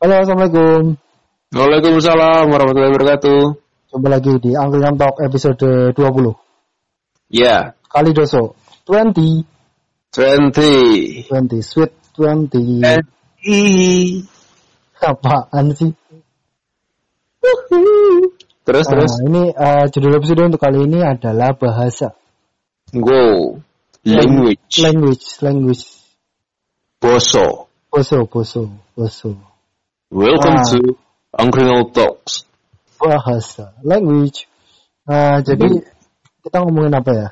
Halo, Assalamualaikum. Waalaikumsalam warahmatullahi wabarakatuh. Coba lagi di Anglian Talk episode 20. Ya, Kali doso. 20. 20. 20. Sweet 20. Eh, ih. Apaan sih? Terus Nah, terus. ini eh, judul episode untuk kali ini adalah bahasa. Go. Language. Language. Language. Boso. Boso, boso, boso. Welcome Ah. to Angkringal Talks. Bahasa. Language. Nah, jadi kita ngomongin apa ya?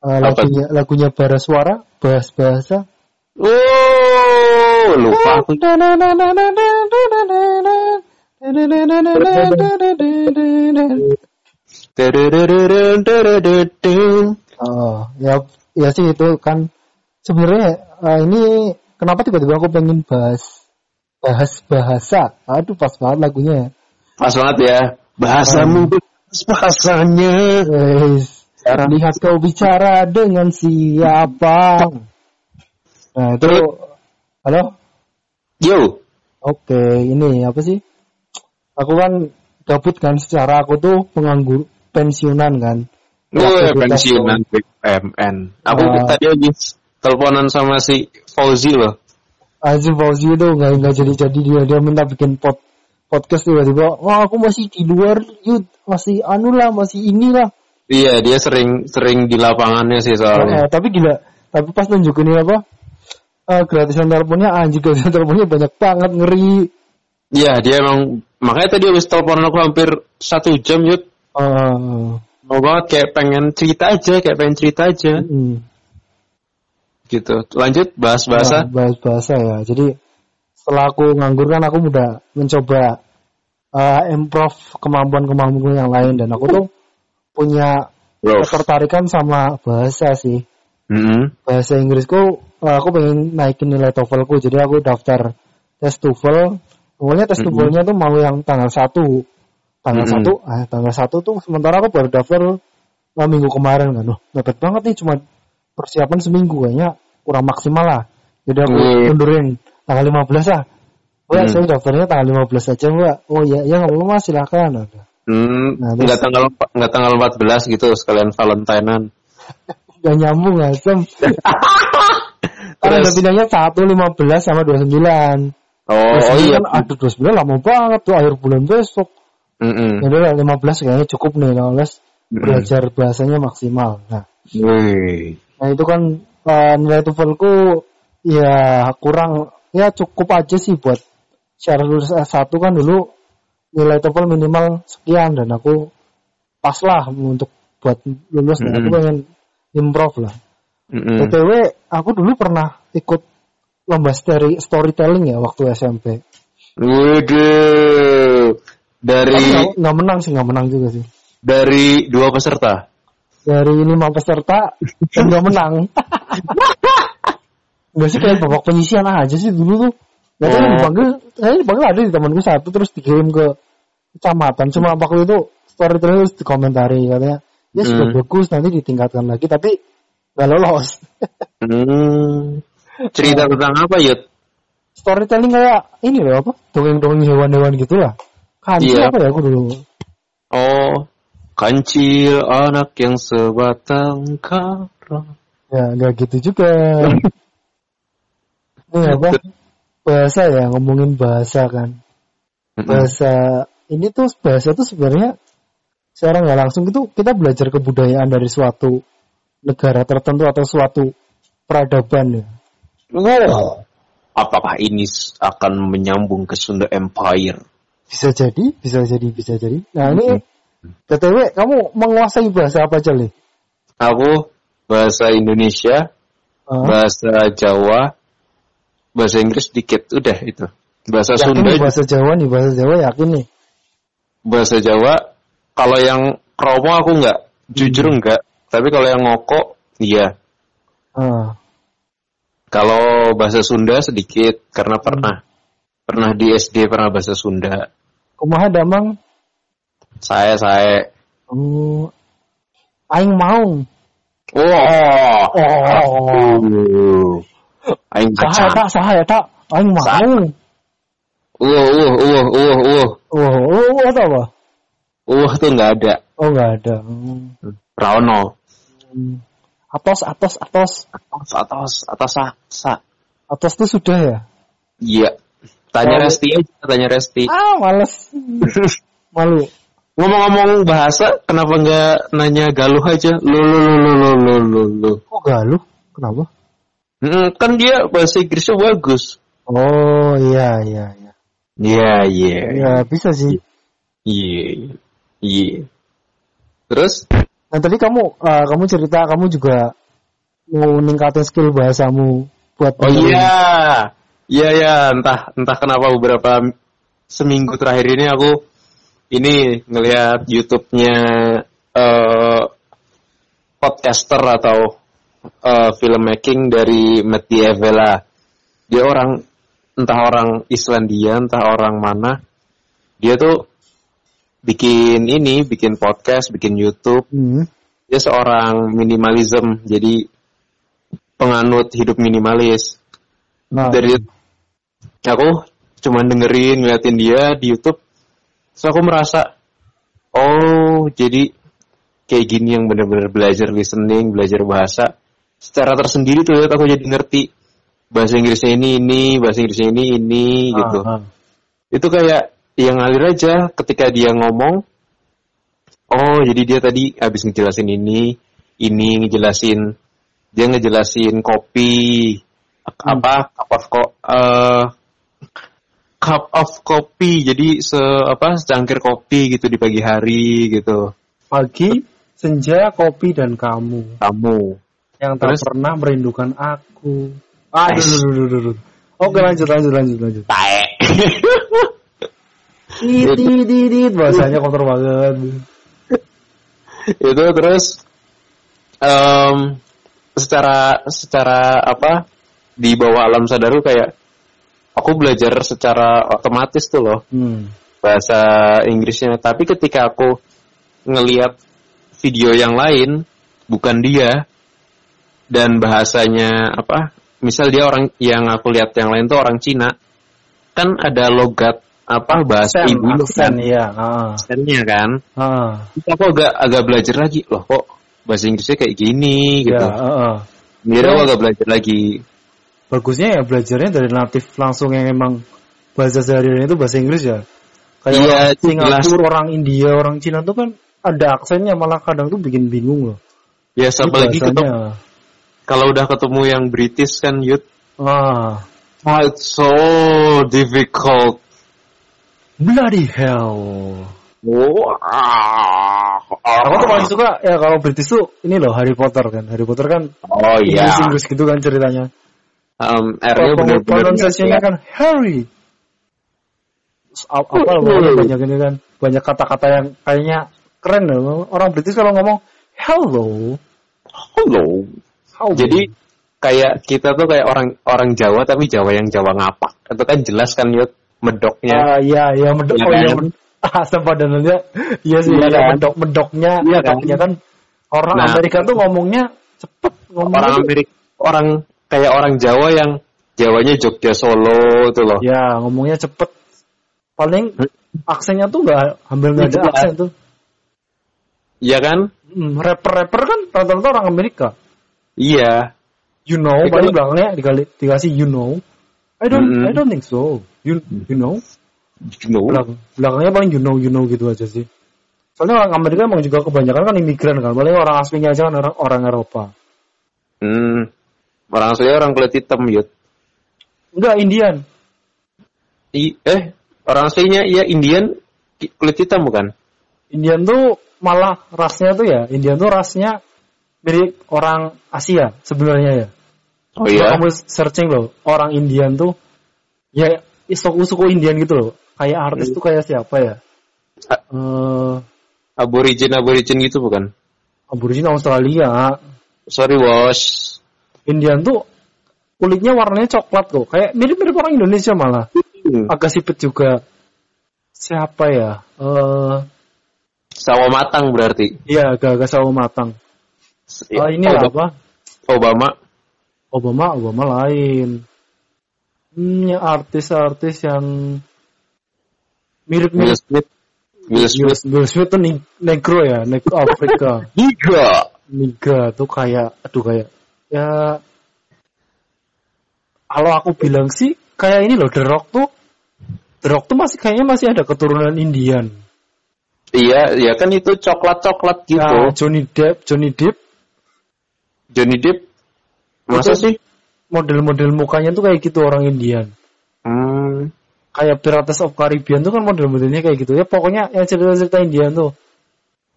Eh, Apa? lagunya, lagunya Bara Suara, bahas bahasa. Oh, lupa aku. Oh, ya ya sih itu kan sebenarnya eh, ini kenapa tiba-tiba aku pengen bahas bahas bahasa. Aduh pas banget lagunya. ya. Pas banget ya. Bahasamu bebas bahasanya. Cara. lihat kau bicara dengan siapa. Nah, itu halo. Yo. Oke, ini apa sih? Aku kan gabut kan secara aku tuh penganggur pensiunan kan. Aktivitas pensiunan BUMN. Aku Ah. tadi habis teleponan sama si Fauzi loh. Azim Fauzi itu nggak nggak jadi jadi dia. Dia minta bikin pod podcast tiba-tiba wah aku masih di luar yud. Masih anu lah masih inilah Iya, dia sering sering di lapangannya sih soalnya. tapi gila. Tapi pas nunjukin apa eh, gratisan teleponnya anjir gratisan teleponnya banyak banget ngeri. Iya, dia emang makanya tadi habis teleponan aku hampir satu jam yud. Eh, Mau banget kayak pengen cerita aja, kayak pengen cerita aja. Hmm. Gitu. Lanjut bahas bahasa. Nah, bahas bahasa ya jadi setelah aku nganggur kan aku udah mencoba eh, improve kemampuan-kemampuan yang lain dan aku tuh punya ketertarikan sama bahasa sih Mm-mm. bahasa Inggrisku eh, aku pengen naikin nilai TOEFLku jadi aku daftar tes TOEFL awalnya tes Mm-mm. TOEFLnya tuh mau yang tanggal 1 tanggal Mm-mm. 1 ah tanggal 1 tuh sementara aku baru daftar eh, minggu kemarin kan loh mepet banget nih cuma persiapan seminggu kayaknya kurang maksimal lah jadi aku Mm. mundurin tanggal 15 lah Mbak, Mm. saya daftarnya tanggal 15 aja, Mbak. Oh iya, ya nggak apa-apa, silakan. Hmm, Nah, terus- nggak tanggal nggak tanggal 14 gitu sekalian Valentinean. Gak nyambung, Asem. Karena Terus udah pindahnya 1, 15, sama 29. oh, oh iya. Kan, aduh 29 lama banget tuh akhir bulan besok. Mm-mm. Ya udah 15 kayaknya cukup nih kalau les Mm-mm. belajar bahasanya maksimal. Nah, Wih. nah itu kan eh, nilai TOEFLku ya kurang ya cukup aja sih buat syarat lulus S1 kan dulu nilai TOEFL minimal sekian dan aku pas lah untuk buat lulus dan aku pengen improve lah. Mm-mm. BTW aku dulu pernah ikut lomba story storytelling ya waktu SMP. Waduh. Dari nggak- nggak menang sih, nggak menang juga sih. dari dua peserta. Dari lima peserta dan nggak menang. Nggak sih kayak babak penyisian aja sih dulu tuh. Gak tahu Oh. dipanggil, saya dipanggil ada di temanku satu terus dikirim ke kecamatan. Cuma waktu itu storytelling terus dikomentari katanya, ya sudah Hmm. bagus nanti ditingkatkan lagi tapi nggak lolos. Hmm. Cerita tentang apa, Yud? storytelling kayak ini loh apa? Dongeng-dongeng hewan-hewan gitu lah. Kanji Iya. apa ya aku dulu? Oh, kancil anak yang sebatang kara. Ya nggak gitu juga. Ini apa? Bahasa ya ngomongin bahasa kan. Bahasa ini tuh bahasa tuh sebenarnya secara nggak langsung itu kita belajar kebudayaan dari suatu negara tertentu atau suatu peradaban ya. Wow. Apakah ini akan menyambung ke Sunda Empire? Bisa jadi, bisa jadi, bisa jadi. Nah ini BTW kamu menguasai bahasa apa aja nih? Aku bahasa Indonesia, Ah, bahasa Jawa, bahasa Inggris dikit, udah itu. Bahasa yakin Sunda, nih bahasa Jawa nih, bahasa Jawa yakin nih. bahasa Jawa. Kalau yang kromo aku nggak, jujur nggak. Tapi kalau yang ngoko, iya. Ah, Kalau bahasa Sunda sedikit karena pernah pernah di SD pernah bahasa Sunda. kumaha damang? Saya saya. Oh, aing mau. Oh. Aing Saha baca. tak, saha ya tak, aing mau. Uh, uh, uh, uh, uh. Oh, oh, oh atau apa? Uh tuh nggak ada. Oh nggak ada. Hmm. Rano. Hmm. Atos, atos, atos. Atas, atas, atas, sa, sa. Atos itu sudah ya? Iya. Tanya Oh. Resti aja, tanya Resti. Ah, males. Malu. Ngomong-ngomong bahasa, kenapa nggak nanya Galuh aja? Lu, lu, lu, lu, lu, lu, lu, lu. Kok galuh? Kenapa? Mm, kan dia bahasa Inggrisnya bagus. Oh, iya, iya, iya. Iya, iya. Ya, bisa sih. Iya. Iya. Terus? Nah, tadi kamu eh, kamu cerita kamu juga mau ningkatin skill bahasamu buat Oh iya. Iya, ya. Entah, entah kenapa beberapa seminggu terakhir ini aku ini ngelihat YouTube-nya eh podcaster atau eh, filmmaking dari Matt Diavela. Dia orang entah orang Islandia, entah orang mana. Dia tuh bikin ini, bikin podcast, bikin YouTube. Hmm. Dia seorang minimalism, jadi penganut hidup minimalis. Nah, Dari aku cuma dengerin, ngeliatin dia di YouTube. Terus aku merasa, oh jadi kayak gini yang bener-bener belajar listening, belajar bahasa. Secara tersendiri tuh aku jadi ngerti bahasa Inggrisnya ini ini, bahasa Inggrisnya ini ini gitu. ah, ah. Itu kayak yang ngalir aja ketika dia ngomong. Oh, jadi dia tadi habis ngejelasin ini, ini ngejelasin dia ngejelasin kopi apa cup of co- eh, cup of kopi. Jadi se apa secangkir kopi gitu di pagi hari gitu. Pagi, senja, kopi dan kamu Kamu. yang tak Terus? pernah merindukan aku. Dulu, dulu, dulu, dulu. Oke, lanjut, lanjut, lanjut, lanjut. Tae. Bahasanya kotor banget. itu terus em, secara secara apa di bawah alam sadarku kayak aku belajar secara otomatis tuh loh Hmm. bahasa Inggrisnya tapi ketika aku ngeliat video yang lain bukan dia dan bahasanya apa misal dia orang yang aku lihat yang lain tuh orang Cina kan ada logat apa bahasa Aksen, ibu aksen, iya. Ah, aksennya kan ah. Terus aku agak agak belajar lagi loh kok bahasa Inggrisnya kayak gini Ya, gitu. ah, ah. Jadi aku agak belajar lagi. Bagusnya ya belajarnya dari natif langsung yang emang bahasa sehari-hari itu bahasa Inggris ya. Kayak Iya, orang jelas. Singapura, orang India, orang Cina tuh kan ada aksennya malah kadang tuh bikin bingung loh. Ya apalagi ketemu, kalau udah ketemu yang British kan Yud, Ah, oh, it's so difficult. bloody hell. Wah. Aku tuh paling suka ya kalau British tuh ini loh Harry Potter kan. Harry Potter kan Oh iya. Inggris Inggris gitu kan ceritanya. Um, R-nya pronunciation-nya nggak kan Harry. Apa Hmm. banyak ini kan banyak kata-kata yang kayaknya keren loh. Orang British kalau ngomong hello, Hello. how Jadi kayak kita tuh kayak orang orang Jawa tapi Jawa yang Jawa ngapak. Itu kan jelas kan Yud medoknya. Ah iya iya medok Iya oh iya kan? men- asam padanannya iya sih Iya iya, kan? medok medoknya Iya kan? kan orang Nah. Amerika tuh ngomongnya cepet ngomongnya orang Amerika orang kayak orang Jawa yang Jawanya Jogja Solo itu loh. ya ngomongnya cepet paling aksennya tuh nggak hampir nggak ada Iya. aksen tuh Iya kan? Hmm, rapper-rapper kan rata-rata orang Amerika Iya. you know Itu- paling belakangnya dikali, dikasih you know I don't Mm-mm. I don't think so you you know You know. Belakang, belakangnya paling you know you know gitu aja sih soalnya orang Amerika emang juga kebanyakan kan imigran kan paling orang aslinya aja kan orang orang Eropa Hmm. Orang asli orang kulit hitam, Yud. enggak Indian I, eh, orang aslinya iya Indian kulit hitam bukan? Indian tuh malah rasnya tuh ya Indian tuh rasnya mirip orang Asia sebenarnya ya Oh Kalau iya. kamu searching loh orang Indian tuh ya suku-suku Indian gitu loh kayak artis tuh kayak siapa ya A- eh Aborigin aborigin gitu bukan? aborigin Australia Sorry, bos. Indian tuh kulitnya warnanya coklat kok kayak mirip-mirip orang Indonesia malah Hmm. agak sipit juga siapa ya eh Sawo matang berarti. iya agak-agak sawo matang Ah, ini lah Obama. apa Obama. Obama Obama lain hmm, ya artis-artis yang mirip-mirip Will Smith. Will Smith. Will Smith tuh negro ya, negro Afrika. Giga. Niga tuh kayak, aduh kayak, ya, kalau aku bilang sih, kayak ini loh, The Rock tuh, The Rock tuh masih kayaknya masih ada keturunan Indian. Iya, ya kan itu coklat-coklat gitu. Nah, Johnny Depp, Johnny Depp, Johnny Depp. Masa Itu- sih? model-model mukanya tuh kayak gitu orang Indian. Hmm. Kayak Pirates of Caribbean tuh kan model-modelnya kayak gitu ya. Pokoknya yang cerita-cerita Indian tuh,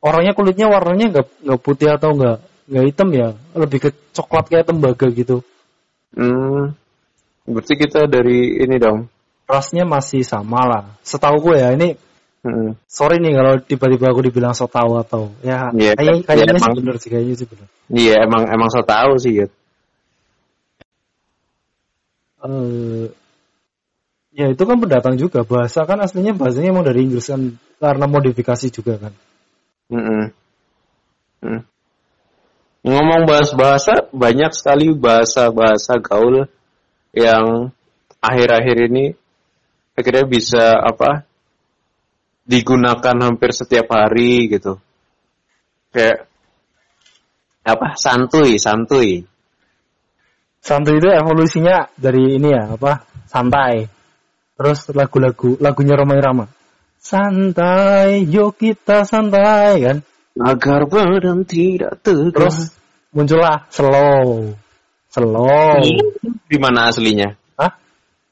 orangnya kulitnya warnanya nggak nggak putih atau nggak nggak hitam ya, lebih ke coklat kayak tembaga gitu. Hmm. Berarti kita dari ini dong. rasnya masih sama lah. Setahu gue ya ini Hmm. sorry nih kalau tiba-tiba aku dibilang so tahu atau ya Iya, kayak- iya, kayaknya sih emang. bener sih kayaknya sih bener. Iya, emang emang saya tahu sih, gitu. Eh, ya itu kan pendatang juga bahasa kan aslinya bahasanya emang dari Inggris kan karena modifikasi juga kan. Mm-mm. Mm. Ngomong bahas bahasa, banyak sekali bahasa-bahasa gaul yang akhir-akhir ini akhirnya bisa apa digunakan hampir setiap hari gitu. Kayak apa santuy, santuy. Santuy itu evolusinya dari ini ya apa santai. Terus lagu-lagu lagunya Roma Irama. Santai, yuk kita santai kan. Agar badan tidak tegang. Terus muncullah slow. Slow. di mana aslinya? Hah?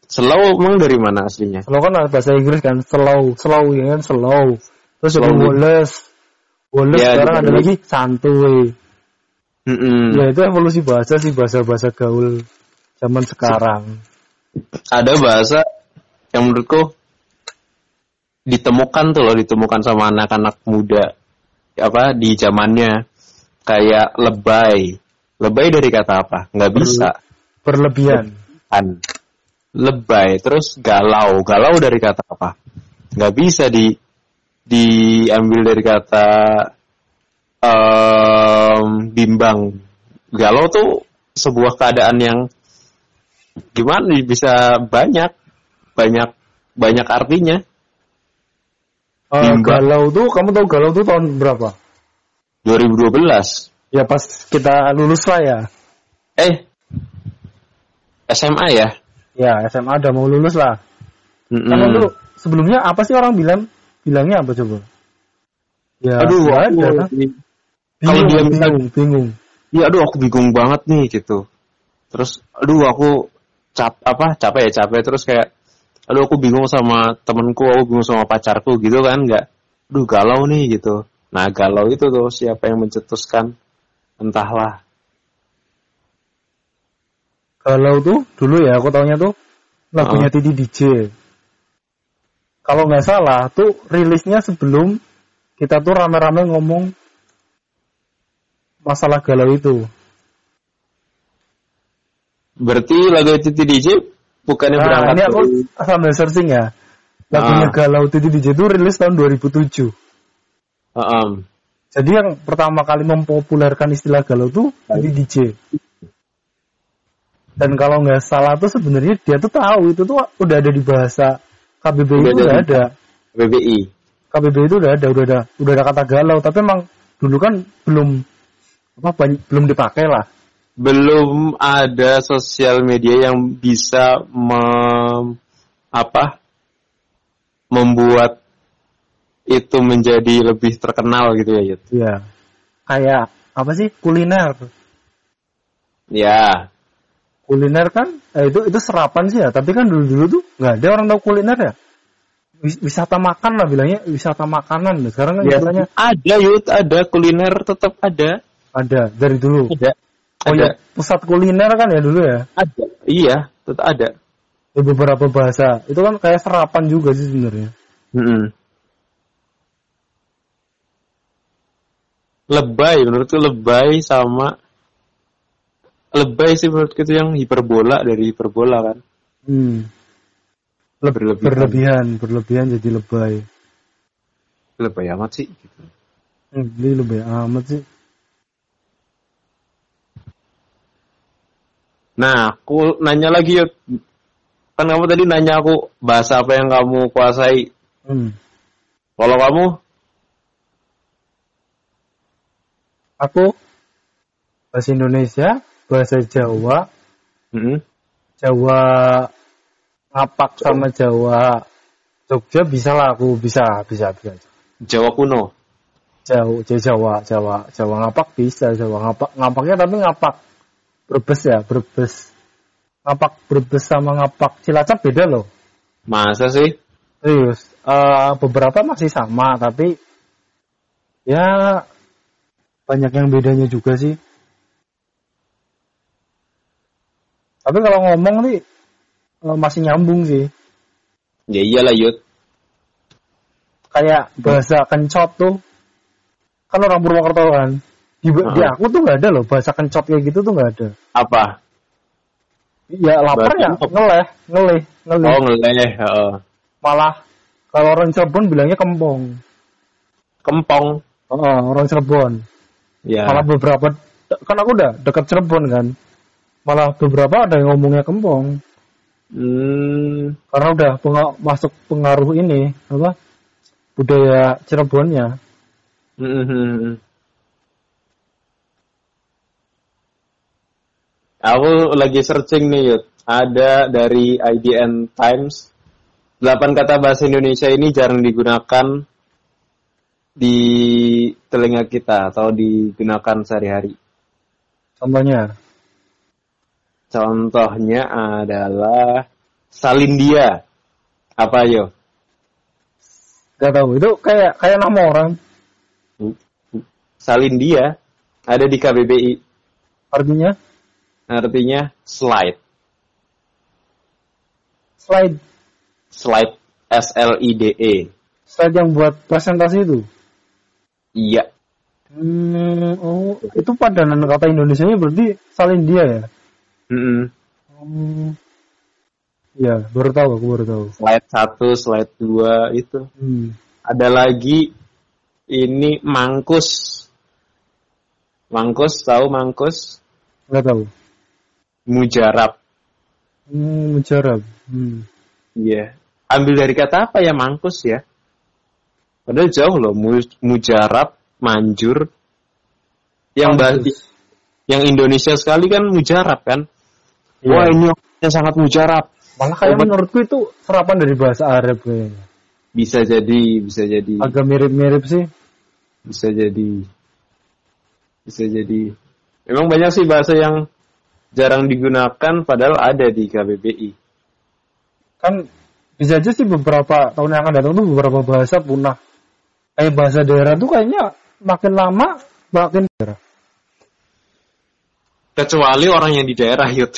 Slow emang dari mana aslinya? Slow kan bahasa Inggris kan slow, slow ya kan slow. Terus jadi Slowly. Wallace. Wallace Ya, sekarang ada di- lagi santuy. Mm-mm. Ya itu evolusi bahasa sih bahasa-bahasa gaul zaman sekarang. ada bahasa yang menurutku ditemukan tuh loh ditemukan sama anak-anak muda apa di zamannya. Kayak lebay. Lebay dari kata apa? Nggak bisa. Berlebihan. kan lebay. Terus galau. Galau dari kata apa? Nggak bisa di diambil dari kata em, bimbang. Galau tuh sebuah keadaan yang gimana? Bisa banyak. Banyak banyak artinya Bimbang. galau tuh kamu tahu galau tuh tahun berapa? 2012 Ya pas kita lulus lah ya. eh SMA ya Ya SMA udah mau lulus lah. Mm-mm. Kamu dulu sebelumnya apa sih orang bilang bilangnya apa coba? Ya, aduh aku- ada, kan? kalau bingung, dia bingung, bingung. ya aduh aku bingung banget nih gitu terus aduh aku cap apa capek ya capek terus kayak aduh aku bingung sama temenku aku bingung sama pacarku gitu kan nggak aduh galau nih gitu nah galau itu tuh siapa yang mencetuskan entahlah Galau tuh dulu ya aku taunya tuh lagunya Ah. Titi DJ. Kalau nggak salah tuh rilisnya sebelum kita tuh rame-rame ngomong masalah galau itu. berarti lagu Titi DJ bukannya Nah, berangkat ini aku dari- sambil searching ya. Lagunya Ah. Galau Titi DJ itu rilis tahun 2007. Heeh. Jadi yang pertama kali mempopulerkan istilah galau tuh Titi DJ. Dan kalau nggak salah tuh sebenarnya dia tuh tahu itu tuh udah ada di bahasa KBBI Udah itu ada udah ada. BBI KBBI itu udah ada, udah ada, udah ada kata galau. Tapi emang dulu kan belum apa banyak, belum dipakai lah. Belum ada sosial media yang bisa mem, apa membuat itu menjadi lebih terkenal gitu ya Yud. Iya. Kayak apa sih kuliner? ya Kuliner kan eh, itu itu serapan sih ya. Tapi kan dulu dulu tuh nggak ada orang tahu kuliner ya. Wis- Wisata makan lah bilangnya wisata makanan. Sekarang kan Ya, istilahnya ada Yud ada kuliner tetap ada ada dari dulu. ada Oh ada iya, pusat kuliner kan ya dulu ya. ada iya tetap ada Di beberapa bahasa. Itu kan kayak serapan juga sih sebenarnya. Mm-mm. lebay menurutku lebay sama lebay sih menurutku itu yang hiperbola dari hiperbola kan Hmm. berlebihan Berlebihan, berlebihan jadi lebay. lebay amat sih gitu. Hmm, ini lebay amat sih. Nah, aku nanya lagi yuk. Kan kamu tadi nanya aku bahasa apa yang kamu kuasai. Hmm. Kalau kamu? Aku bahasa Indonesia, bahasa Jawa, Mm-mm. Jawa ngapak sama Jawa Jogja bisa lah aku bisa bisa bisa Jawa kuno. Jawa Jawa Jawa Jawa ngapak bisa Jawa ngapak ngapaknya tapi ngapak Brebes ya Brebes. Ngapak Brebes sama ngapak Cilacap beda loh. Masa sih? serius. Eh, beberapa masih sama tapi ya banyak yang bedanya juga sih. Tapi kalau ngomong nih eh, masih nyambung sih. Ya iyalah Yud. kayak bahasa kencot tuh. Kan orang Purwokerto kan di, di Heeh. aku tuh nggak ada loh bahasa kencot kayak gitu tuh nggak ada Apa? ya lapar Bahasa ya kencot. ngeleh ngeleh ngeleh Oh ngeleh. heeh. malah kalau orang Cirebon bilangnya kempong Kempong. Heeh, orang Cirebon Ya. malah beberapa kan aku udah dekat Cirebon kan malah beberapa ada yang ngomongnya kempong Hmm. karena udah penga- masuk pengaruh ini apa budaya Cirebonnya Mhm. Aku lagi searching nih Yud. Ada dari IDN Times. 8 kata bahasa Indonesia ini jarang digunakan di telinga kita atau digunakan sehari-hari. contohnya Contohnya adalah Salindia. Apa yo? Gak tahu itu kayak kayak nama orang Salindia ada di KBBI. artinya Artinya slide. slide Slide S L I D E. slide yang buat presentasi itu Iya. hmm, oh itu padanan kata Indonesia nya berarti salin dia ya Mm-mm. hmm. ya baru tahu aku baru tahu Slide 1, slide 2 itu. hmm. Ada lagi ini mangkus. Mangkus tahu mangkus? nggak tahu Mujarab. hmm, mujarab hmm. Iya. Ambil dari kata apa ya mangkus ya? Padahal jauh loh mu- mujarab, manjur. Yang ba- Bagus. yang Indonesia sekali kan mujarab kan? Iya. Wah ini orangnya sangat mujarab. malah kayak Obat- menurutku itu serapan dari bahasa Arab kayaknya Bisa jadi, bisa jadi, agak mirip-mirip sih bisa jadi, bisa jadi. Memang banyak sih bahasa yang jarang digunakan padahal ada di KBBI. kan bisa aja sih beberapa tahun yang akan datang tuh beberapa bahasa punah kayak bahasa daerah tuh kayaknya makin lama makin daerah Kecuali orang yang di daerah Yud.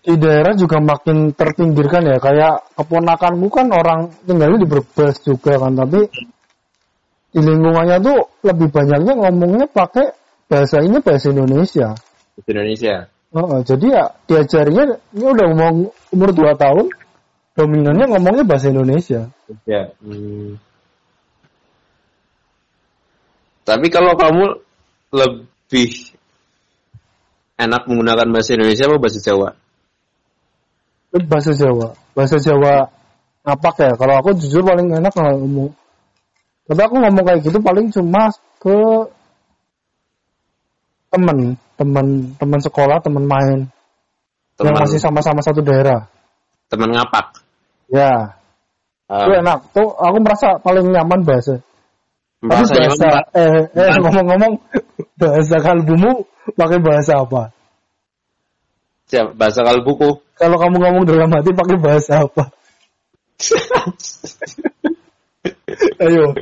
di daerah juga makin terpinggirkan ya kayak keponakanku kan orang tinggalnya di Brebes juga kan tapi di lingkungannya tuh lebih banyaknya ngomongnya pakai bahasa ini bahasa Indonesia Di Indonesia. Heeh, jadi ya diajarinya ini udah ngomong umur 2 tahun dominannya ngomongnya bahasa Indonesia Ya. Hmm. Tapi kalau kamu lebih enak menggunakan bahasa Indonesia apa bahasa Jawa? Bahasa Jawa bahasa Jawa ngapak ya kalau aku jujur paling enak kalau ngomong tapi aku ngomong kayak gitu paling cuma ke temen temen temen sekolah temen main. Yang Teman masih sama-sama satu daerah. Teman ngapak. ya. Ah, itu enak tuh aku merasa paling nyaman bahasa. Tapi bahasanya bahasa eh, eh ngomong-ngomong bahasa kalbumu pakai bahasa apa? Siap, bahasa kalbuku. kalau kamu ngomong dalam hati pakai bahasa apa? Ayo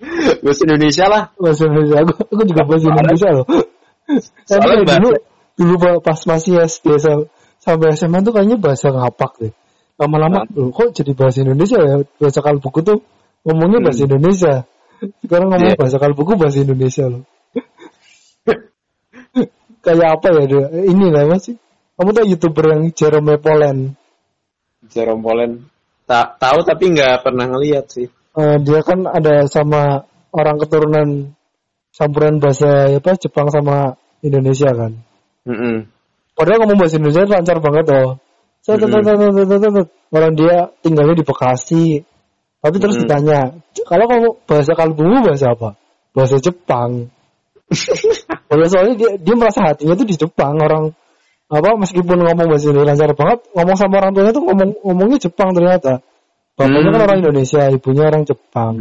bahasa Indonesia lah. bahasa Indonesia. Aku, aku juga bahasa Indonesia loh. Tapi Soalnya kayak dulu bahasa- dulu pas masih SD sa- sampai SMA tuh kayaknya bahasa ngapak deh. Lama-lama loh, kok jadi bahasa Indonesia ya? Bahasa kalbuku tuh ngomongnya bahasa Indonesia. Sekarang ngomong Iya. bahasa kalbuku bahasa Indonesia loh. Kayak apa ya dia ini lah mas. Kamu tuh youtuber yang Jerome Polen? Jerome Polen. Tak tahu tapi nggak pernah ngeliat sih. Eh, dia kan ada sama orang keturunan campuran bahasa apa Jepang sama Indonesia kan Mm-mm. padahal ngomong bahasa Indonesia lancar banget oh set. Orang dia tinggalnya di Bekasi. Tapi terus Hmm. ditanya, kalau kamu bahasa kalbumu bahasa apa? Bahasa Jepang. Ya, soalnya dia dia merasa hatinya tuh di Jepang orang apa meskipun ngomong bahasa Indonesia lancar banget ngomong sama orang tuanya tuh ngomong ngomongnya Jepang ternyata bapaknya kan Hmm. orang Indonesia ibunya orang Jepang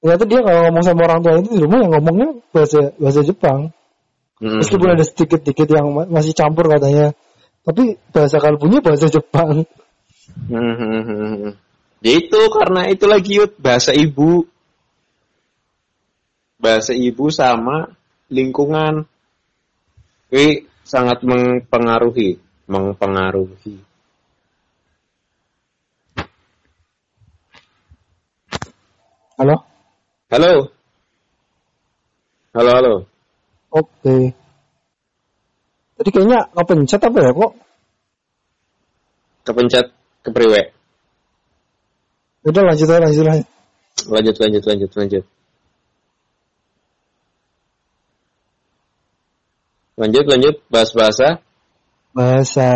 ternyata dia kalau ngomong sama orang tua itu di rumah yang ngomongnya bahasa bahasa Jepang Mm-mm. meskipun ada sedikit-sedikit yang ma- masih campur katanya tapi bahasa kalbunya bahasa Jepang Mhm. Ya itu karena itu lagi Yud, bahasa ibu. Bahasa ibu sama lingkungan. Ini sangat mempengaruhi, mempengaruhi. Halo Halo. Halo, halo. oke tadi kayaknya kepencet apa ya kok Kepencet ke priwe. udah lanjut aja lanjut aja Lanjut, lanjut, lanjut, lanjut. Lanjut, lanjut. Bahas bahasa. bahasa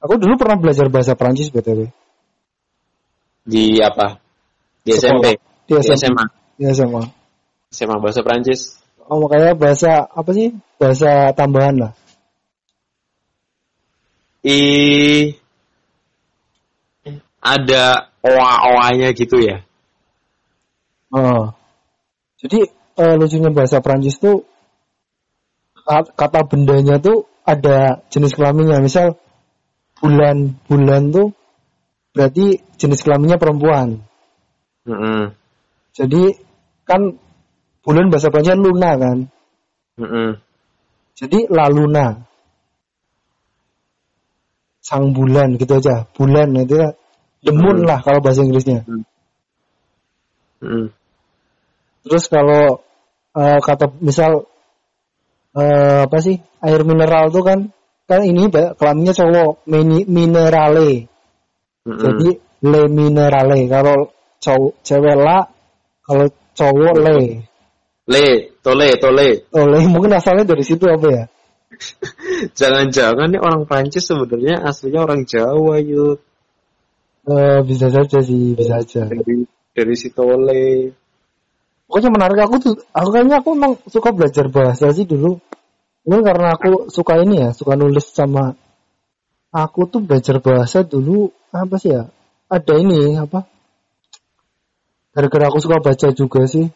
aku dulu pernah belajar bahasa Prancis btw Di apa? Di Sekolah. SMP. di Di SMA SMA. di SMA SMA bahasa Prancis. oh makanya bahasa apa sih bahasa tambahan lah I ada oa-oanya gitu ya. oh jadi eh, lucunya bahasa Prancis tuh ka- kata bendanya tuh ada jenis kelaminnya misal bulan bulan tuh berarti jenis kelaminnya perempuan Mm-mm. jadi kan bulan bahasa Prancis luna kan Mm-mm. Jadi La Luna. Sang bulan gitu aja. Bulan itu ya. The moon Hmm. lah kalau bahasa Inggrisnya. Mm-mm. Terus kalau eh, kata misal eh, apa sih air mineral tuh kan kan ini kelaminnya cowok mini, minerale. Mm-mm. Jadi le minerale. Kalau cowok cewek la, kalau cowok le. le, tole, tole. Oh, le mungkin asalnya dari situ apa ya? Jangan-jangan nih orang Prancis sebenarnya aslinya orang Jawa yuk. Eh, bisa saja sih, bisa aja. Dari dari si tole. Pokoknya menarik aku tuh, aku kayaknya aku emang suka belajar bahasa sih dulu. Mungkin karena aku suka ini ya, suka nulis sama aku tuh belajar bahasa dulu apa sih ya? Ada ini apa? Gara-gara aku suka baca juga sih,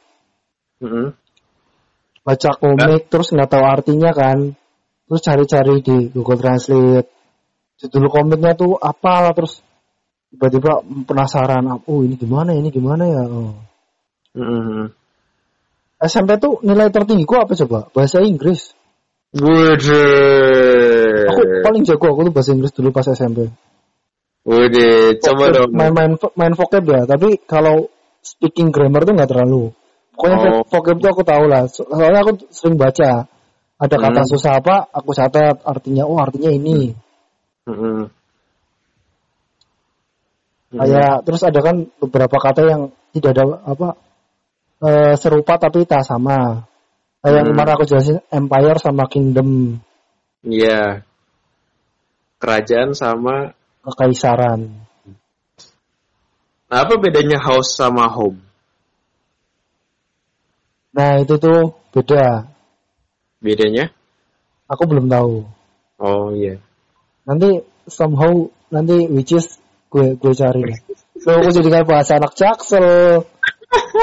Mm-mm. baca komik terus nggak tahu artinya kan, terus cari-cari di Google Translate. Judul komiknya tuh apa terus tiba-tiba penasaran, oh ini gimana ini gimana ya? Oh. Mm-mm. SMP tuh nilai tertinggiku apa coba? Bahasa Inggris. Waduh. Aku paling jago aku tuh bahasa Inggris dulu pas SMP. Waduh, coba dong. Main main vocab ya, tapi kalau speaking grammar tuh nggak terlalu. Pokoknya Oh. vocab tuh aku tahu lah. So- Soalnya aku sering baca. Ada kata Hmm. susah apa, aku catat artinya. Oh artinya ini. Mm-mm. Mm-mm. Kayak terus ada kan beberapa kata yang tidak ada apa eh, serupa tapi tak sama. Kayak yang Hmm. kemarin aku jelasin empire sama kingdom, Iya. Kerajaan sama kekaisaran. Nah, apa bedanya house sama home? Nah itu tuh beda. Bedanya? Aku belum tahu. Oh iya. Nanti somehow nanti which is gue gue cari. So aku jadi kayak bahasa anak jaksel.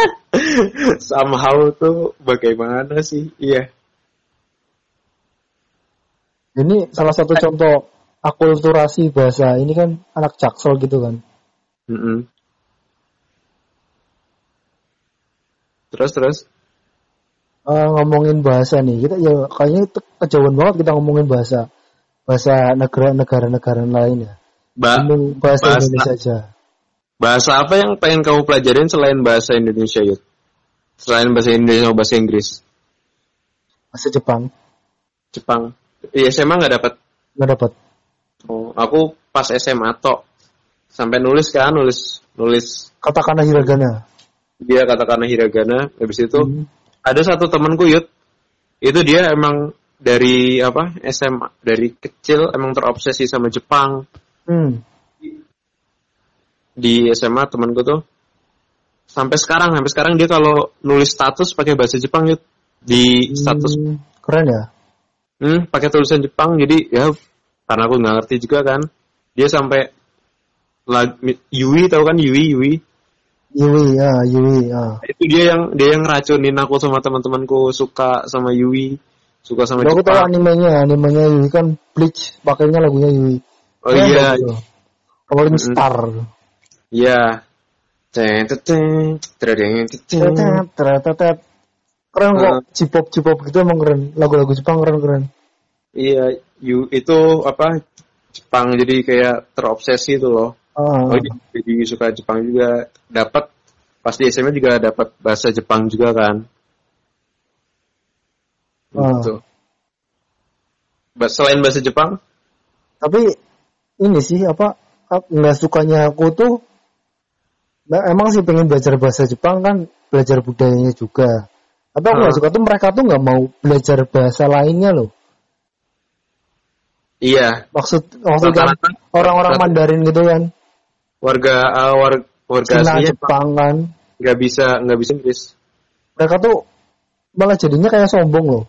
Somehow tuh bagaimana sih? Iya. Ini salah satu contoh akulturasi bahasa. Ini kan anak jaksel gitu kan. Mm-mm. Terus terus. Eh, ngomongin bahasa nih kita ya kayaknya itu kejauhan banget kita ngomongin bahasa bahasa negara-negara negara lain ya. Ba Ngomong bahasa, bahasa- Indonesia aja. bahasa apa yang pengen kamu pelajarin selain bahasa Indonesia Yud? Selain bahasa Indonesia sama bahasa Inggris? Bahasa Jepang Jepang. Iya SMA nggak dapat. nggak dapat. Oh, aku pas SMA tok. Sampai nulis kan, nulis nulis Katakanlah hiragana. dia katakanlah hiragana. Habis itu Hmm. ada satu temanku Yud. Itu dia emang dari apa SMA dari kecil emang terobsesi sama Jepang. Hmm. Di SMA temanku tuh sampai sekarang sampai sekarang dia kalau nulis status pakai bahasa Jepang yuk di status Hmm, keren ya. hmm, pakai tulisan Jepang jadi ya karena aku nggak ngerti juga kan dia sampai Yui tahu kan Yui Yui Yui ya, Yui ya. itu dia yang dia yang racunin aku sama teman-temanku suka sama Yui suka sama Aku tahu Jepang animenya, animenya Yui kan Bleach, pakainya lagunya Yui. oh Keren iya. Rolling. Star. iya Teng, teng, teng, teng, teng, teng. Tetet, tetet. Keren kok, J-pop, J-pop gitu emang keren. Lagu-lagu Jepang keren-keren. Iya Yu itu apa Jepang jadi kayak terobsesi itu loh oh iya, jadi suka Jepang juga dapat pas di SMA juga dapat bahasa Jepang juga kan Ah. gitu Ba- selain bahasa Jepang Tapi ini sih apa ap- nggak sukanya aku tuh nah, emang sih pengen belajar bahasa Jepang kan belajar budayanya juga. Tapi aku nggak Ah. suka tuh mereka tuh nggak mau belajar bahasa lainnya loh. Iya. Maksud maksud kan orang-orang Mandarin gitu kan, warga uh, war- warga Cina, Jepang kan. nggak bisa nggak bisa Inggris. Mereka tuh malah jadinya kayak sombong loh.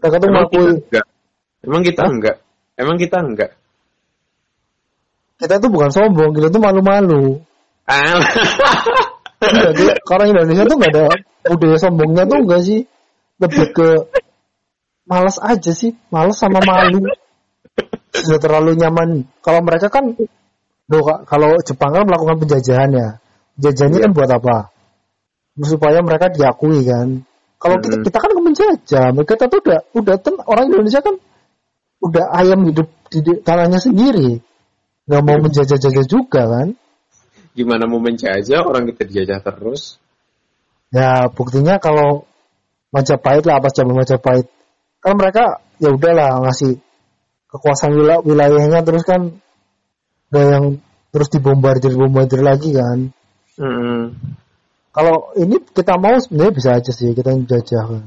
Mereka tuh emang kita ngakui enggak? Emang kita enggak? Emang kita enggak? Kita tuh bukan sombong, kita tuh malu-malu. ah. Iya, dia- orang Indonesia tuh nggak ada budaya sombongnya tuh enggak sih. Lebih ke malas aja sih, malas sama malu. Sudah terlalu nyaman. Kalau mereka kan, loh, Kak, kalau Jepang kan melakukan penjajahan ya. Penjajahannya Iya. kan buat apa? Supaya mereka diakui kan. Kalau kita, Mm-mm. kita kan menjajah, kita tuh udah udah ten- orang Indonesia kan udah ayam hidup di, di tanahnya sendiri, nggak mau menjajah-jajah juga kan. gimana mau menjajah orang kita dijajah terus Ya buktinya kalau Majapahit lah pas zaman Majapahit kan mereka ya udahlah ngasih kekuasaan wila- wilayahnya terus kan gak yang terus dibombardir bombardir lagi kan. Mm-mm. Kalau ini kita mau sebenarnya bisa aja sih kita jajah kan.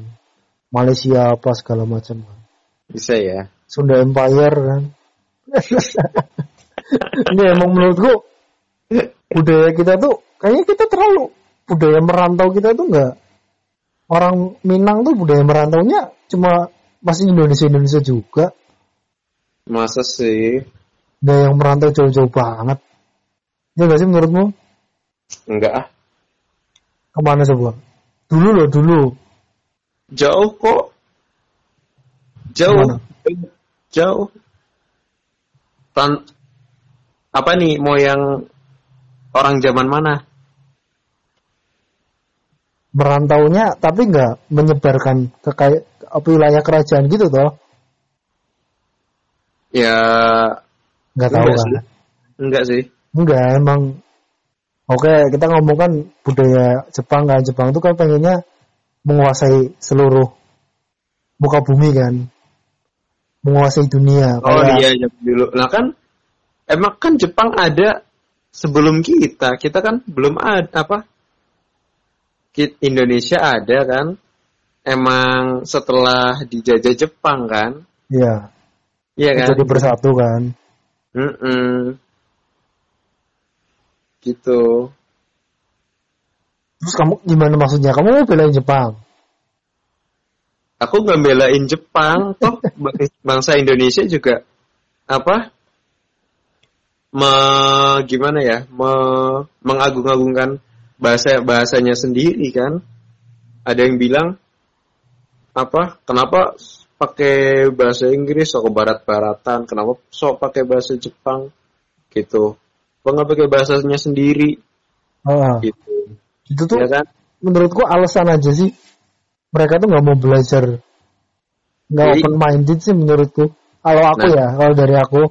Malaysia apa segala macam kan. bisa ya Sunda Empire kan. ini emang menurutku budaya kita tuh kayaknya kita terlalu budaya merantau kita tuh enggak orang Minang tuh budaya merantaunya cuma masih Indonesia Indonesia juga masa sih? Nggak yang merantau jauh-jauh banget. Ya nggak sih menurutmu? Enggak ah. Ke mana coba? Dulu loh dulu. Jauh kok. Jauh. Ke mana? jauh. Tan apa nih mau yang orang zaman mana? Merantaunya tapi nggak menyebarkan ke kayak wilayah kerajaan gitu toh ya nggak tahu enggak kan sih enggak sih Enggak, emang Oke, kita ngomong kan budaya Jepang kan. Jepang itu kan pengennya menguasai seluruh muka bumi kan. Menguasai dunia. oh Kayak- iya zaman dulu nah kan emang kan Jepang ada sebelum kita kita kan belum ada apa Indonesia ada kan emang setelah dijajah Jepang kan Iya. Iya kan Jadi bersatu kan. Mm-mm. gitu Terus kamu gimana maksudnya? Kamu mau belain Jepang? aku nggak belain Jepang toh bang- bangsa Indonesia juga apa me, gimana ya me, mengagung-agungkan bahasa bahasanya sendiri kan ada yang bilang apa kenapa pakai bahasa Inggris sok barat-baratan kenapa sok pakai bahasa Jepang gitu kok nggak pakai bahasanya sendiri Ah, gitu itu tuh ya kan menurutku alasan aja sih. Mereka tuh nggak mau belajar. Nggak open minded sih menurutku. Kalau aku Nah. ya, kalau dari aku.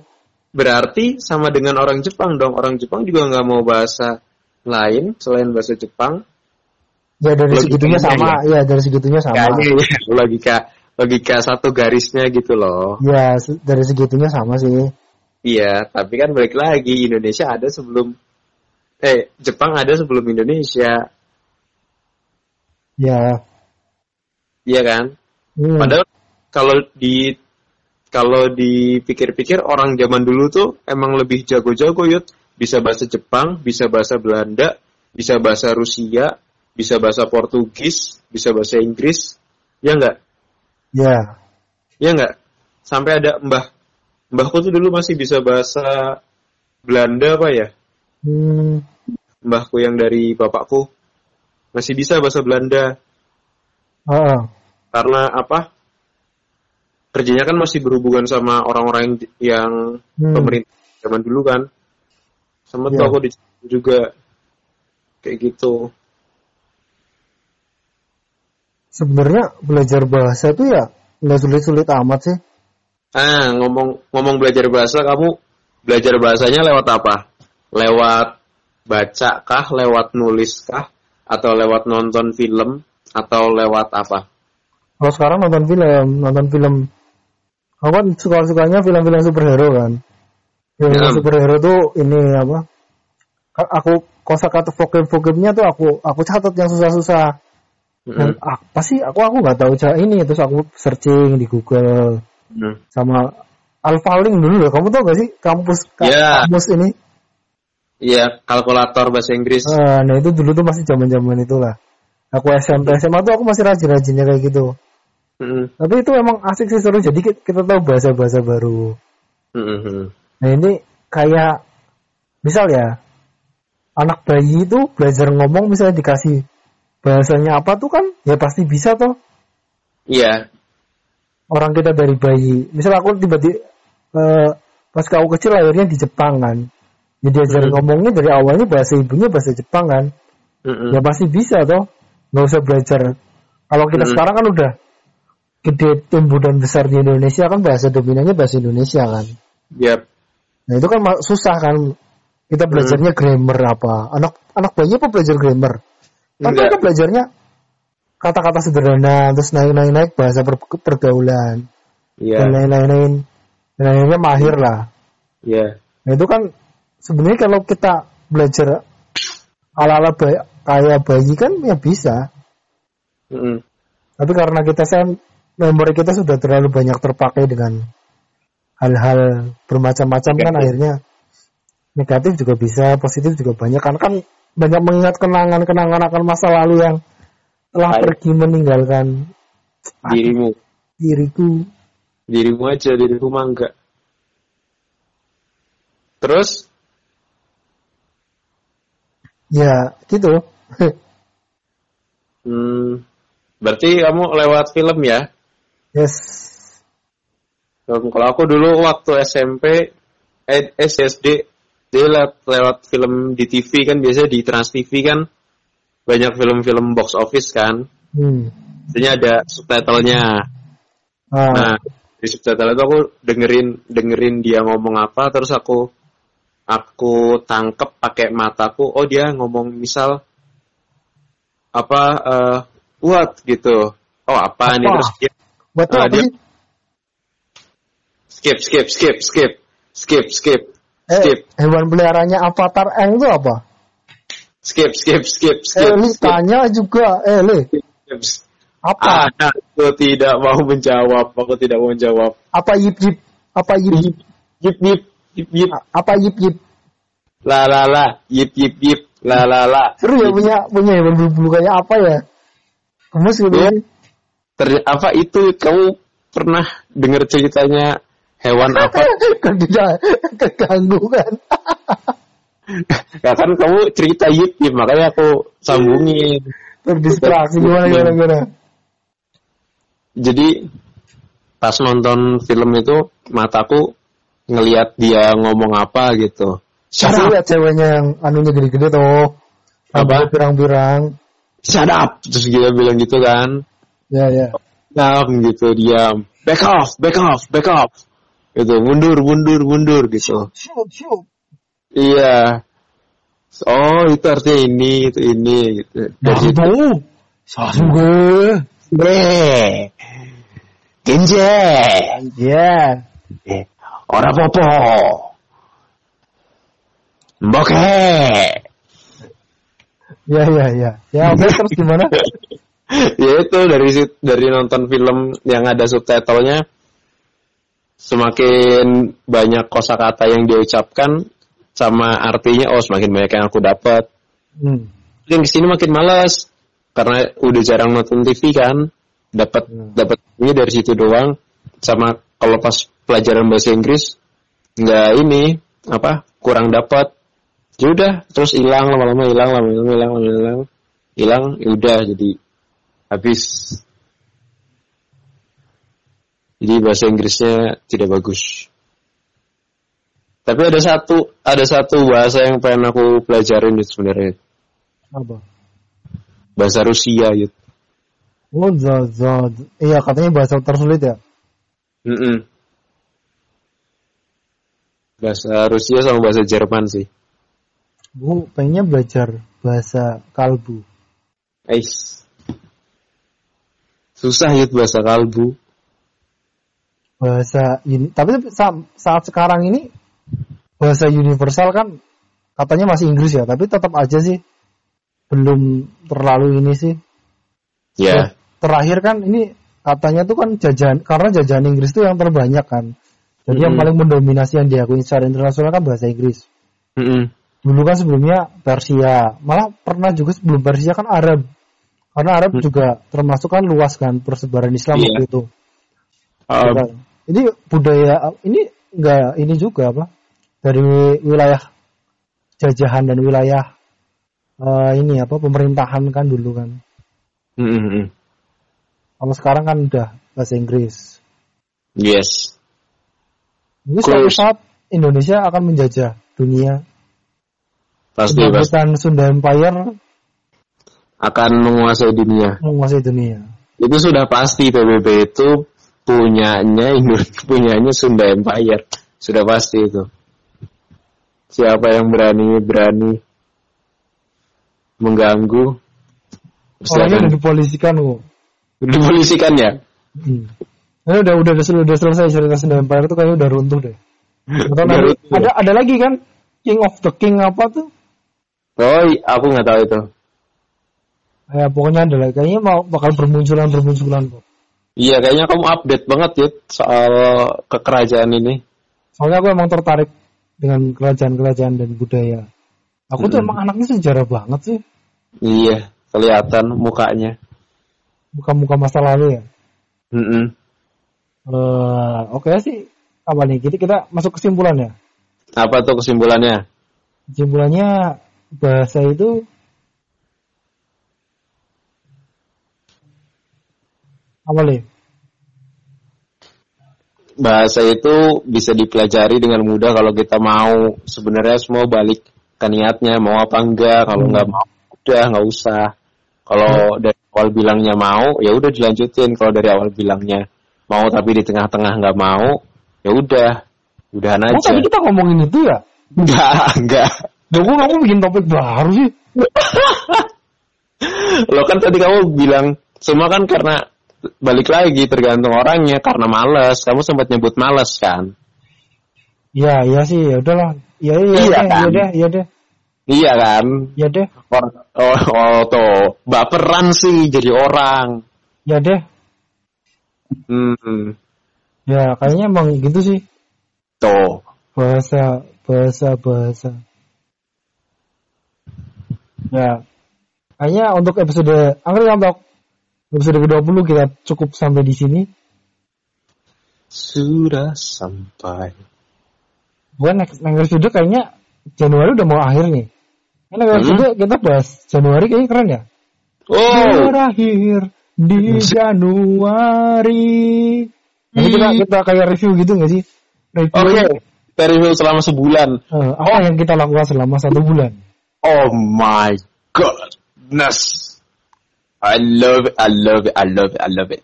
Berarti sama dengan orang Jepang dong. Orang Jepang juga nggak mau bahasa lain selain bahasa Jepang. Ya dari Logikanya segitunya sama. Ya dari segitunya sama. Kayaknya ya, logika logika satu garisnya gitu loh. Ya dari segitunya sama sih. Iya, tapi kan balik lagi Indonesia ada sebelum eh Jepang ada sebelum Indonesia, Ya. iya kan? Hmm. Padahal kalau di kalau dipikir-pikir orang zaman dulu tuh emang lebih jago-jago yut bisa bahasa Jepang bisa bahasa Belanda bisa bahasa Rusia bisa bahasa Portugis bisa bahasa Inggris ya enggak Ya. ya enggak sampai ada mbah mbahku tuh dulu masih bisa bahasa Belanda apa ya Hmm. mbahku yang dari bapakku masih bisa bahasa Belanda Heeh. karena apa kerjanya kan masih berhubungan sama orang-orang yang, yang Hmm. pemerintah zaman dulu kan sama tuh Iya. aku juga kayak gitu Sebenarnya belajar bahasa itu ya nggak sulit-sulit amat sih. ah ngomong ngomong belajar bahasa kamu belajar bahasanya lewat apa lewat baca kah lewat nulis kah atau lewat nonton film atau lewat apa Kalau sekarang nonton film, nonton film. Aku kan suka-sukanya film-film superhero kan. Film Ya. superhero tuh ini apa? Aku kosakata vocab-vocabnya tuh aku aku catat yang susah-susah. Mm-mm. apa sih? Aku aku nggak tahu cara ini terus aku searching di Google Mm. sama Alphalink dulu loh. Kamu tau gak sih kampus ka- Ya. kampus ini? Iya, kalkulator bahasa Inggris. Eh, nah itu dulu tuh masih zaman-zaman itulah. Aku SMP SMA tuh aku masih rajin-rajinnya kayak gitu. Mm-mm. Tapi itu emang asik sih seru. Jadi ki- kita tahu bahasa-bahasa baru. Mm-mm. Nah ini kayak misal ya anak bayi itu belajar ngomong misalnya dikasih bahasanya apa tuh kan ya pasti bisa toh Iya, orang kita dari bayi. Misal aku tiba-tiba eh, pas aku kecil lahirnya di Jepang kan. Jadi diajarin Hmm. ngomongnya dari awalnya bahasa ibunya bahasa Jepang kan. Mm-mm. Ya pasti bisa toh. Nggak usah belajar. Kalau kita Hmm. sekarang kan udah gede tumbuh dan besar di Indonesia kan bahasa dominannya bahasa Indonesia kan. Yap. Nah itu kan susah kan. Kita belajarnya grammar apa. Anak anak bayi apa belajar grammar? Enggak. mereka belajarnya kata-kata sederhana terus naik-naik-naik bahasa per- pergaulan Iya. dan lain-lain. Dan akhirnya mahir lah. Iya. Nah itu kan sebenarnya kalau kita belajar ala-ala bayi, kayak bayi kan ya bisa. Mm-mm. Tapi karena kita sen memori kita sudah terlalu banyak terpakai dengan hal-hal bermacam-macam kan akhirnya negatif juga bisa, positif juga banyak kan kan banyak mengingat kenangan-kenangan akan masa lalu yang telah Baik. pergi meninggalkan Dirimu, diriku. dirimu aja, diriku mah enggak. Terus, Ya, gitu. hmm, berarti kamu lewat film ya? yes. Kalau aku dulu waktu SMP, eh, SSD, dia lewat, lewat film di TV kan biasanya di Trans TV kan banyak film-film box office kan. Hmm. Biasanya ada subtitlenya. Ah, Nah, di subtitle itu aku dengerin dengerin dia ngomong apa, terus aku aku tangkep pakai mataku. Oh dia ngomong misal apa eh what gitu. Oh apa, nih Apa? terus dia buat ah, apa dia- sih? skip skip skip skip skip skip Eh, skip hewan peliharaannya Avatar Eng itu apa? skip skip skip Eh, skip Li, skip, tanya juga. Eh, Li, skip. apa? Ah, aku tidak mau menjawab. Aku tidak mau menjawab. Apa yip yip? Apa yip yip? Yip yip yip yip Apa yip yip? la la la yip yip yip la la la. Seru ya punya punya hewan berbulu kayak apa ya? Gemes gitu. Sih. Ter- apa itu kamu pernah dengar ceritanya hewan apa? kan tidak keganggu kan. ya kan kamu cerita yip makanya aku sambungin. Terdistraksi gimana gimana gimana. Jadi pas nonton film itu mataku ngelihat dia ngomong apa gitu. Shut up, lihat ceweknya yang anunya gede-gede tuh. Apa? Pirang-pirang. shut up. Terus dia bilang gitu kan. Ya ya. diam gitu diam back off back off back off gitu mundur mundur mundur gitu Shoot shoot. iya oh itu artinya ini itu ini gitu dari situ. Sasuke. Bre. Genje Ya. Eh, ora popo Mboke Ya ya ya. Ya oke terus gimana? ya itu dari dari nonton film yang ada subtitlenya semakin banyak kosakata yang dia ucapkan sama artinya oh semakin banyak yang aku dapat. Hmm. makin ke sini makin malas karena udah jarang nonton TV kan? Dapat Hmm. dapat ini dari situ doang. Sama kalau pas pelajaran bahasa Inggris nggak ini apa kurang dapat. Ya udah terus hilang lama-lama hilang lama-lama hilang lama-lama hilang. Hilang ya udah jadi habis jadi bahasa Inggrisnya tidak bagus tapi ada satu ada satu bahasa yang pengen aku pelajarin itu sebenarnya Apa? bahasa Rusia gitu Oh, za, za, iya katanya bahasa tersulit ya. Mm-mm. bahasa Rusia sama bahasa Jerman sih Gue pengennya belajar bahasa kalbu. Ais. susah ya bahasa kalbu Bahasa ini, tapi sa- saat sekarang ini bahasa universal kan katanya masih Inggris ya, tapi tetap aja sih belum terlalu ini sih. ya Terakhir kan ini katanya tuh kan jajan karena jajahan Inggris tuh yang terbanyak kan. Jadi yang Mm-mm. paling mendominasi yang diakui secara internasional kan bahasa Inggris. Mm-mm. Dulu kan sebelumnya Persia, malah pernah juga sebelum Persia kan Arab. Karena Arab Hmm. juga termasuk kan luas kan persebaran Islam Iya. waktu itu. Um. Ini budaya ini enggak ini juga apa? Dari wilayah jajahan dan wilayah eh, ini apa pemerintahan kan dulu kan. mm-mm. Kalau sekarang kan udah bahasa Inggris. yes Cool. suatu saat Indonesia akan menjajah dunia. pasti pasti Sunda Empire akan menguasai dunia menguasai dunia. itu sudah pasti PBB itu punyanya Indonesia punyanya Sunda Empire sudah pasti itu siapa yang berani berani mengganggu Orangnya udah dipolisikan kok. dipolisikan ya Hmm. Ini udah udah udah, udah selesai cerita Sunda Empire itu kayaknya udah runtuh deh. Udah nanti- runtuh. ada ada lagi kan King of the King apa tuh? oh aku nggak tahu itu Ya pokoknya ada lagi. Kayaknya mau bakal bermunculan bermunculan kok. Iya kayaknya kamu update banget ya soal kekerajaan ini Soalnya aku emang tertarik dengan kerajaan-kerajaan dan budaya. Aku tuh Hmm. emang anaknya sejarah banget sih. iya kelihatan mukanya Muka-muka masa lalu ya. Mm-mm. Eh, Oke sih. Apa nih? Jadi kita masuk kesimpulan ya. apa tuh kesimpulannya Kesimpulannya bahasa itu nih? bahasa itu bisa dipelajari dengan mudah kalau kita mau sebenarnya semua balik ke niatnya mau apa enggak kalau Hmm. nggak mau udah nggak usah kalau dari awal bilangnya mau ya udah dilanjutin kalau dari awal bilangnya mau tapi di tengah-tengah nggak mau ya udah udahan Oh aja tadi kita ngomongin itu ya? enggak enggak Loh kok kamu bikin topik baru sih? lo kan tadi kamu bilang semua kan karena balik lagi tergantung orangnya karena males. Kamu sempat nyebut males kan? Iya, iya sih, ya udahlah. Iya, iya, Iya, iya, kan? iya deh, iya deh, iya kan? Iya deh, Or- oh, oh tuh baperan sih jadi orang. Iya deh. hmm. Ya kayaknya emang gitu sih. Tuh. Bahasa, bahasa, bahasa. Ya, kayaknya untuk episode Angker untuk episode ke-20 kita cukup sampai di sini. sudah sampai Bukan next, next episode kayaknya Januari udah mau akhir nih. Ini next Hmm. kita bahas Januari kayaknya keren ya. oh Berakhir di Januari. Nanti kita kita kayak review gitu nggak sih? Review. oke kita review selama sebulan eh, apa yang kita lakukan selama satu bulan? oh my goodness I love it I love it I love it I love it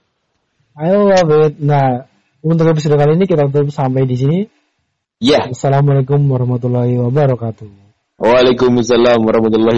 I love it. Nah, untuk episode kali ini kita tutup sampai di sini. yeah Assalamualaikum warahmatullahi wabarakatuh. Waalaikumsalam warahmatullahi